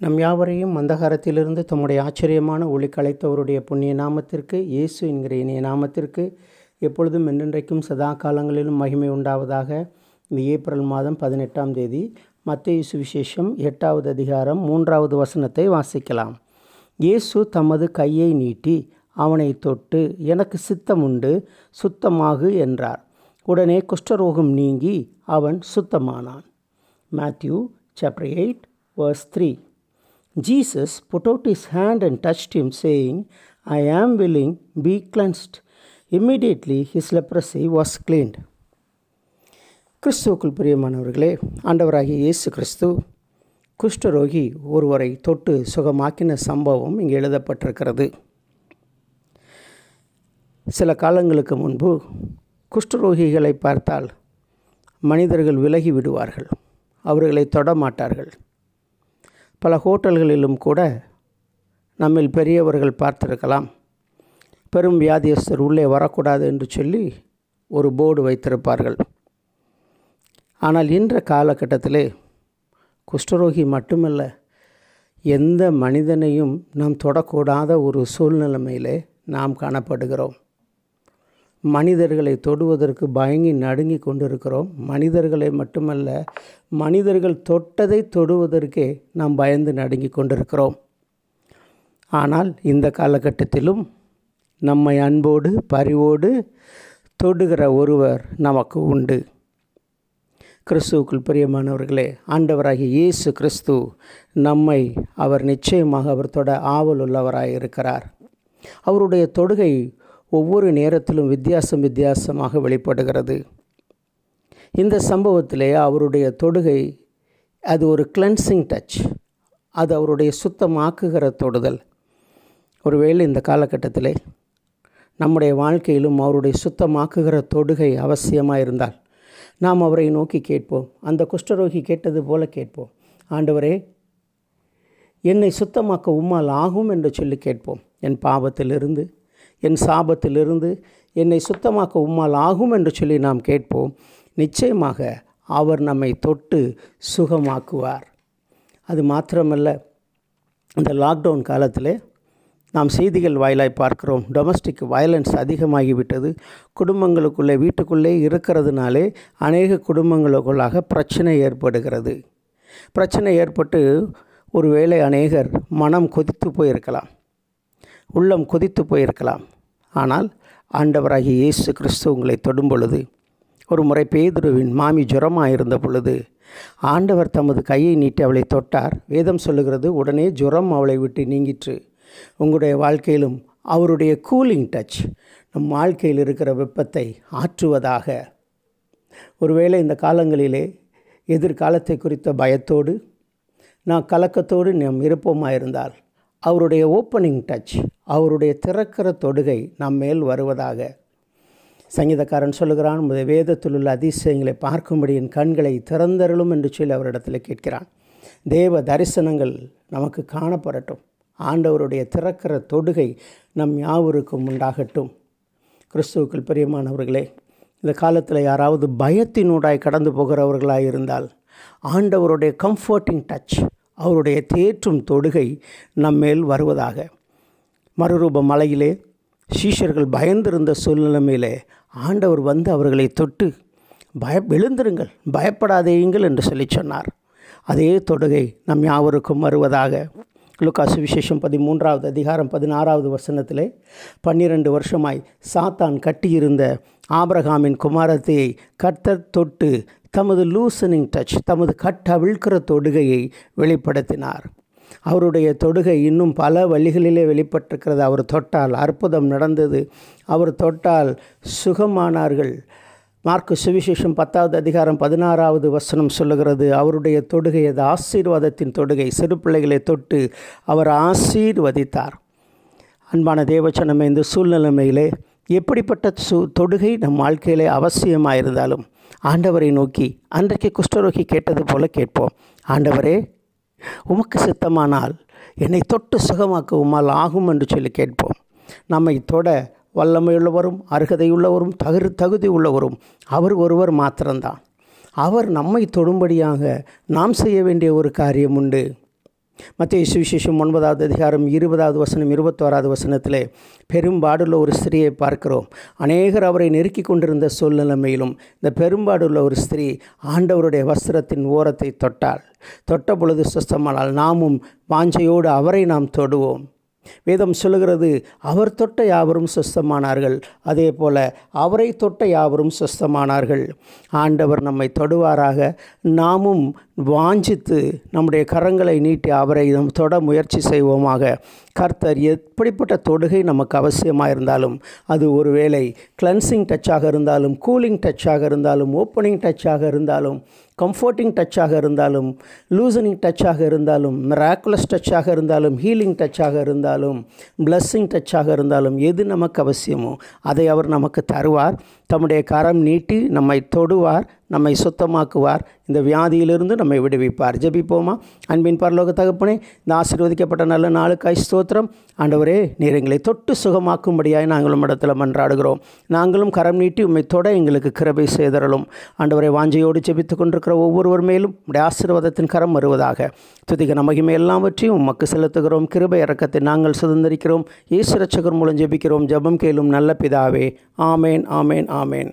நம் யாவரையும் அந்தகாரத்திலிருந்து தம்முடைய ஆச்சரியமான ஒளி கலைத்தவருடைய புண்ணிய நாமத்திற்கு இயேசு என்கிற இனிய நாமத்திற்கு எப்பொழுதும் என்றென்றைக்கும் சதா காலங்களிலும் மகிமை உண்டாவதாக இந்த ஏப்ரல் மாதம் பதினெட்டாம் தேதி மத்திய சுவிசேஷம் எட்டாவது அதிகாரம் மூன்றாவது வசனத்தை வாசிக்கலாம். இயேசு தமது கையை நீட்டி அவனை தொட்டு எனக்கு சித்தம் உண்டு சுத்தமாகு என்றார். உடனே குஷ்டரோகம் நீங்கி அவன் சுத்தமானான். Matthew chapter eight verse three Jesus put out his hand and touched him, saying, I am willing, be cleansed. Immediately his leprosy was cleaned கிறிஸ்துவுக்குள் பிரியமானவர்களே ஆண்டவராகிய இயேசு கிறிஸ்து குஷ்டரோகி ஒருவரை தொட்டு சுகமாக்கின சம்பவம் இங்கே எழுதப்பட்டிருக்கிறது. சில காலங்களுக்கு முன்பு குஷ்டரோகிகளை பார்த்தால் மனிதர்கள் விலகி விடுவார்கள் அவர்களை தொடமாட்டார்கள் பல ஹோட்டல்களிலும் கூட நம்மில் பெரியவர்கள் பார்த்திருக்கலாம். பெரும் வியாதியஸ்தர் உள்ளே வரக்கூடாது என்று சொல்லி ஒரு போர்டு வைத்திருப்பார்கள். ஆனால் இன்ற காலகட்டத்திலே குஷ்டரோகி மட்டுமல்ல எந்த மனிதனையும் நாம் தொடக்கூடாத ஒரு சூழ்நிலைமையிலே நாம் காணப்படுகிறோம். மனிதர்களை தொடுவதற்கு பயங்கி நடுங்கி கொண்டிருக்கிறோம். மனிதர்களை மட்டுமல்ல மனிதர்கள் தொட்டதை தொடுவதற்கே நாம் பயந்து நடுங்கி கொண்டிருக்கிறோம். ஆனால் இந்த காலகட்டத்திலும் நம்மை அன்போடு பரிவோடு தொடுகிற ஒருவர் நமக்கு உண்டு. கிறிஸ்துவுக்குள் பிரியமானவர்களே ஆண்டவராகிய இயேசு கிறிஸ்து நம்மை அவர் நிச்சயமாக அவர் தொட ஆவல் உள்ளவராக இருக்கிறார் அவருடைய தொடுகை ஒவ்வொரு நேரத்திலும் வித்தியாசம் வித்தியாசமாக வெளிப்படுகிறது. இந்த சம்பவத்திலே அவருடைய தொடுகை அது ஒரு கிளென்சிங் டச் அது அவருடைய சுத்தமாக்குகிற தொடுதல். ஒருவேளை இந்த காலகட்டத்தில் நம்முடைய வாழ்க்கையிலும் அவருடைய சுத்தமாக்குகிற தொடுகை அவசியமாக இருந்தால் நாம் அவரை நோக்கி கேட்போம். அந்த குஷ்டரோகி கேட்டது போல கேட்போம். ஆண்டவரே என்னை சுத்தமாக்க உம்மால் ஆகும் என்று சொல்லி கேட்போம். என் பாவத்திலிருந்து என் சாபத்திலிருந்து என்னை சுத்தமாக்க உம்மால் ஆகும் என்று சொல்லி நாம் கேட்போம். நிச்சயமாக அவர் நம்மை தொட்டு சுகமாக்குவார். அது மாத்திரமல்ல இந்த லாக்டவுன் காலத்தில் நாம் செய்திகள் வாயிலாய் பார்க்கிறோம். Domestic violence அதிகமாகிவிட்டது. குடும்பங்களுக்குள்ளே வீட்டுக்குள்ளே இருக்கிறதுனாலே அநேக குடும்பங்களுக்குள்ளாக பிரச்சனை ஏற்படுகிறது. பிரச்சனை ஏற்பட்டு ஒருவேளை அநேகர் மனம் கொதித்து போயிருக்கலாம். உள்ளம் கொதித்து போயிருக்கலாம். ஆனால் ஆண்டவராகிய இயேசு கிறிஸ்து உங்களை தொடும் பொழுது ஒரு முறை பேதுருவின் மாமி ஜுரமாக இருந்த பொழுது ஆண்டவர் தமது கையை நீட்டி அவளை தொட்டார். வேதம் சொல்லுகிறது உடனே ஜுரம் அவளை விட்டு நீங்கிற்று. உங்களுடைய வாழ்க்கையிலும் அவருடைய கூலிங் டச் நம் வாழ்க்கையில் இருக்கிற வெப்பத்தை ஆற்றுவதாக. ஒருவேளை இந்த காலங்களிலே எதிர்காலத்தை குறித்த பயத்தோடு நான் கலக்கத்தோடு நாம் இருப்போமாக இருந்தால் அவருடைய ஓப்பனிங் டச் அவருடைய திறக்கிற தொடுகை நம் மேல் வருவதாக. சங்கீதக்காரன் சொல்லுகிறான் உமது வேதத்தில் உள்ள அதிசயங்களை பார்க்கும்படி என் கண்களை திறந்தருளும் என்று சொல்லி அவரிடத்தில் கேட்கிறான். தேவ தரிசனங்கள் நமக்கு காணப்படட்டும். ஆண்டவருடைய திறக்கிற தொடுகை நம் யாவருக்கும் உண்டாகட்டும். கிறிஸ்துவுக்கள் பிரியமானவர்களே இந்த காலத்தில் யாராவது பயத்தினூடாய் கடந்து போகிறவர்களாக இருந்தால் ஆண்டவருடைய கம்ஃபர்டிங் டச் அவருடைய தேற்றும் தொடுகை நம்மேல் வருவதாக. மறுரூப மலையிலே சீஷர்கள் பயந்திருந்த சூழ்நிலைமையிலே ஆண்டவர் வந்து அவர்களை தொட்டு பய எழுந்திருங்கள் பயப்படாதேயுங்கள் என்று சொல்லி சொன்னார். அதே தொடுகை நம் யாவருக்கும் வருவதாக லுக்காசு விசேஷம் பதிமூன்றாவது அதிகாரம் பதினாறாவது வசனத்திலே பன்னிரண்டு வருஷமாய் சாத்தான் கட்டியிருந்த ஆபரகாமின் குமாரத்தையை கர்த்தர் தொட்டு தமது லூசனிங் டச் தமது கட்டவிழ்க்கிற தொடுகையை வெளிப்படுத்தினார். அவருடைய தொடுகை இன்னும் பல வழிகளிலே வெளிப்பட்டிருக்கிறது. அவர் தொட்டால் அற்புதம் நடந்தது. அவர் தொட்டால் சுகமானார்கள். மார்க்கு சுவிசேஷம் பத்தாவது அதிகாரம் பதினாறாவது வசனம் சொல்லுகிறது. அவருடைய தொடுகை அது ஆசீர்வாதத்தின் தொடுகை. சிறு பிள்ளைகளை தொட்டு அவர் ஆசீர்வதித்தார். அன்பான தேவச்சனமே இந்த சூழ்நிலைமையிலே எப்படிப்பட்ட சு தொடுகை நம் வாழ்க்கையிலே அவசியமாக இருந்தாலும் ஆண்டவரை நோக்கி அன்றைக்கு குஷ்டரோகி கேட்டது போல கேட்போம். ஆண்டவரே உமக்கு சித்தமானால் என்னை தொட்டு சுகமாக்க உமால் ஆகும் என்று சொல்லி கேட்போம். நம்மை தொட வல்லமையுள்ளவரும் அருகதையுள்ளவரும் தகு தகுதி உள்ளவரும் அவர் ஒருவர் மாத்திரம்தான். அவர் நம்மை தொடும்படியாக நாம் செய்ய வேண்டிய ஒரு காரியம் உண்டு. மத்திய சுவிசேஷம் ஒன்பதாவது அதிகாரம் இருபதாவது வசனம் இருபத்தோராவது வசனத்திலே பெரும்பாடுள்ள ஒரு ஸ்திரியை பார்க்கிறோம். அநேகர் அவரை நெருக்கி கொண்டிருந்த சூழ்நிலைமையிலும் இந்த பெரும்பாடுள்ள ஒரு ஸ்திரீ ஆண்டவருடைய வஸ்திரத்தின் ஓரத்தை தொட்டாள். தொட்ட பொழுது சுஸ்தமானால் நாமும் வாஞ்சையோடு அவரை நாம் தொடுவோம். வேதம் சொல்லுகிறது அவர் தொட்ட யாவரும் சுஸ்தமானார்கள். அதே போல அவரை தொட்ட யாவரும் சுஸ்தமானார்கள். ஆண்டவர் நம்மை தொடுவாராக. நாமும் வாஞ்சித்து நம்முடைய கரங்களை நீட்டி அவரை நம் தொட முயற்சி செய்வோமாக. கர்த்தர் எப்படிப்பட்ட தொடுகை நமக்கு அவசியமாக இருந்தாலும் அது ஒருவேளை கிளன்சிங் டச்சாக இருந்தாலும் கூலிங் டச்சாக இருந்தாலும் ஓப்பனிங் டச்சாக இருந்தாலும் கம்ஃபர்ட்டிங் டச்சாக இருந்தாலும் லூசனிங் டச்சாக இருந்தாலும் மிராக்குலஸ் டச்சாக இருந்தாலும் ஹீலிங் டச்சாக இருந்தாலும் பிளஸ்ஸிங் டச்சாக இருந்தாலும் எது நமக்கு அவசியமோ அதை அவர் நமக்கு தருவார். தம்முடைய கரம் நீட்டி நம்மை தொடுவார் நம்மை சுத்தமாக்குவார். இந்த வியாதியிலிருந்து நம்மை விடுவிப்பார். ஜெபிப்போமா? அன்பின் பரலோக தகப்பனே இந்த ஆசீர்வதிக்கப்பட்ட நல்ல நாளுக்காய் ஸ்தோத்திரம். ஆண்டவரே நீர் எங்களை தொட்டு சுகமாக்கும்படியாய் நாங்களும் இடத்துல மன்றாடுகிறோம். நாங்களும் கரம் நீட்டி உண்மை தொட எங்களுக்கு கிருபை செய்தரலும் ஆண்டவரை வாஞ்சையோடு ஜெபித்து கொண்டிருக்கிற ஒவ்வொருவர் மேலும் உடைய ஆசீர்வாதத்தின் கரம் வருவதாக. துதிக நமகிமை எல்லாவற்றையும் உமக்கு செலுத்துகிறோம். கிருபை இறக்கத்தை நாங்கள் சுதந்திரிக்கிறோம். ஈஸ்வரச்சகர் மூலம் ஜெபிக்கிறோம். ஜெபம் கேளும் நல்ல பிதாவே. ஆமேன் ஆமேன் ஆமேன்.